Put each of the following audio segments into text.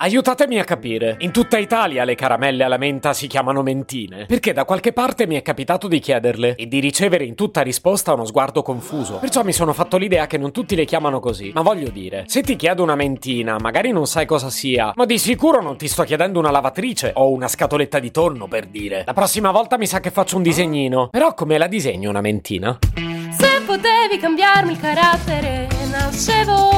Aiutatemi a capire. In tutta Italia le caramelle alla menta si chiamano mentine. Perché da qualche parte mi è capitato di chiederle e di ricevere in tutta risposta uno sguardo confuso. Perciò mi sono fatto l'idea che non tutti le chiamano così. Ma voglio dire, se ti chiedo una mentina, magari non sai cosa sia, ma di sicuro non ti sto chiedendo una lavatrice o una scatoletta di tonno per dire. La prossima volta mi sa che faccio un disegnino. Però come la disegno una mentina? Se potevi cambiarmi il carattere, nascevo.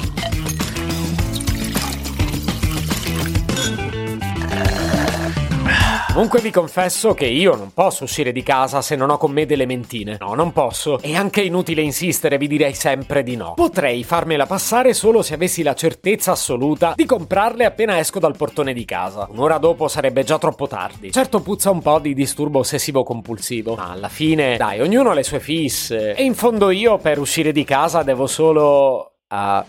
Comunque vi confesso che io non posso uscire di casa se non ho con me delle mentine. No, non posso. È anche inutile insistere, vi direi sempre di no. Potrei farmela passare solo se avessi la certezza assoluta di comprarle appena esco dal portone di casa. Un'ora dopo sarebbe già troppo tardi. Certo puzza un po' di disturbo ossessivo compulsivo, ma alla fine, dai, ognuno ha le sue fisse. E in fondo io per uscire di casa devo solo... Uh,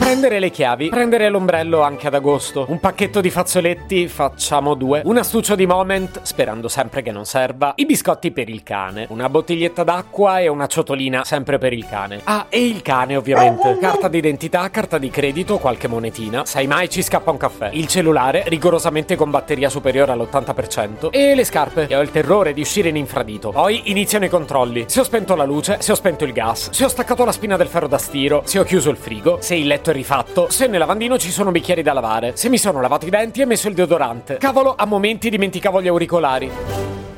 Prendere le chiavi, prendere l'ombrello anche ad agosto, un pacchetto di fazzoletti, facciamo due, un astuccio di moment, sperando sempre che non serva, i biscotti per il cane, una bottiglietta d'acqua e una ciotolina sempre per il cane. Ah, e il cane ovviamente. Carta d'identità, carta di credito, qualche monetina, sai mai ci scappa un caffè. Il cellulare, rigorosamente con batteria superiore all'80%, e le scarpe, che ho il terrore di uscire in infradito. Poi iniziano i controlli. Se ho spento la luce, se ho spento il gas, se ho staccato la spina del ferro da stiro, se ho chiuso il frigo, se il letto è rifatto, se nel lavandino ci sono bicchieri da lavare, se mi sono lavato i denti e messo il deodorante. Cavolo, a momenti dimenticavo gli auricolari.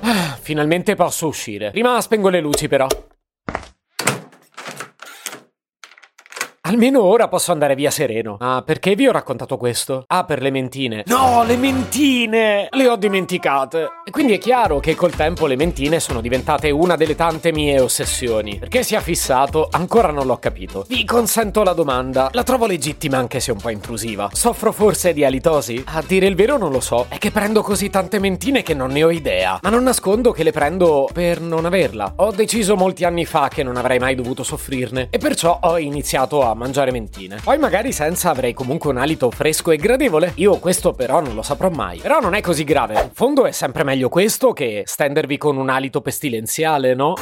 Ah, finalmente posso uscire. Prima spengo le luci però. Almeno ora posso andare via sereno. Ah, perché vi ho raccontato questo? Ah, per le mentine. No, le mentine! Le ho dimenticate. E quindi è chiaro che col tempo le mentine sono diventate una delle tante mie ossessioni. Perché sia fissato, ancora non l'ho capito. Vi consento la domanda. La trovo legittima anche se un po' intrusiva. Soffro forse di alitosi? A dire il vero non lo so. È che prendo così tante mentine che non ne ho idea. Ma non nascondo che le prendo per non averla. Ho deciso molti anni fa che non avrei mai dovuto soffrirne. E perciò ho iniziato a mangiare mentine. Poi magari senza avrei comunque un alito fresco e gradevole. Io questo però non lo saprò mai. Però non è così grave. In fondo è sempre meglio questo che stendervi con un alito pestilenziale, no?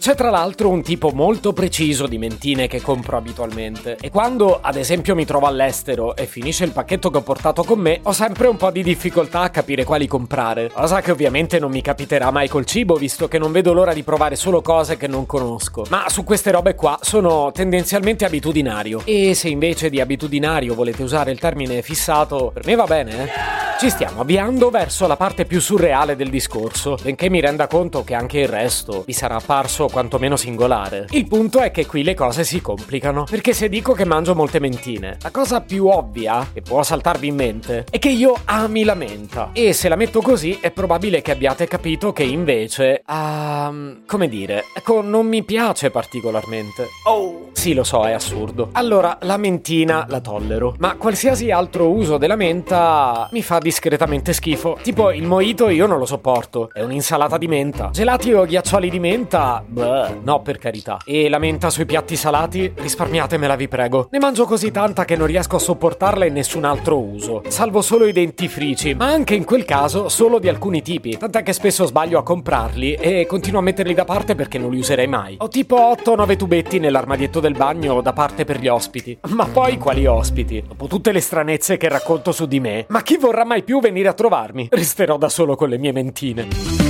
C'è tra l'altro un tipo molto preciso di mentine che compro abitualmente. E quando ad esempio mi trovo all'estero e finisce il pacchetto che ho portato con me ho sempre un po' di difficoltà a capire quali comprare, cosa che ovviamente non mi capiterà mai col cibo visto che non vedo l'ora di provare solo cose che non conosco, ma su queste robe qua sono tendenzialmente abitudinario. E se invece di abitudinario volete usare il termine fissato per me va bene eh? Ci stiamo avviando verso la parte più surreale del discorso, benché mi renda conto che anche il resto vi sarà apparso quantomeno singolare. Il punto è che qui le cose si complicano, perché se dico che mangio molte mentine, la cosa più ovvia che può saltarvi in mente è che io ami la menta. E se la metto così è probabile che abbiate capito che invece, um, come dire, ecco, non mi piace particolarmente. Oh, sì, lo so, è assurdo. Allora, la mentina la tollero, ma qualsiasi altro uso della menta mi fa discretamente schifo. Tipo il mojito io non lo sopporto, è un'insalata di menta. Gelati o ghiaccioli di menta? Beh, no per carità. E la menta sui piatti salati? Risparmiatemela vi prego. Ne mangio così tanta che non riesco a sopportarla in nessun altro uso. Salvo solo i dentifrici, ma anche in quel caso solo di alcuni tipi. Tant'è che spesso sbaglio a comprarli e continuo a metterli da parte perché non li userei mai. Ho tipo 8-9 tubetti nell'armadietto del bagno da parte per gli ospiti. Ma poi quali ospiti? Dopo tutte le stranezze che racconto su di me, ma chi vorrà mai più venire a trovarmi? Resterò da solo con le mie mentine.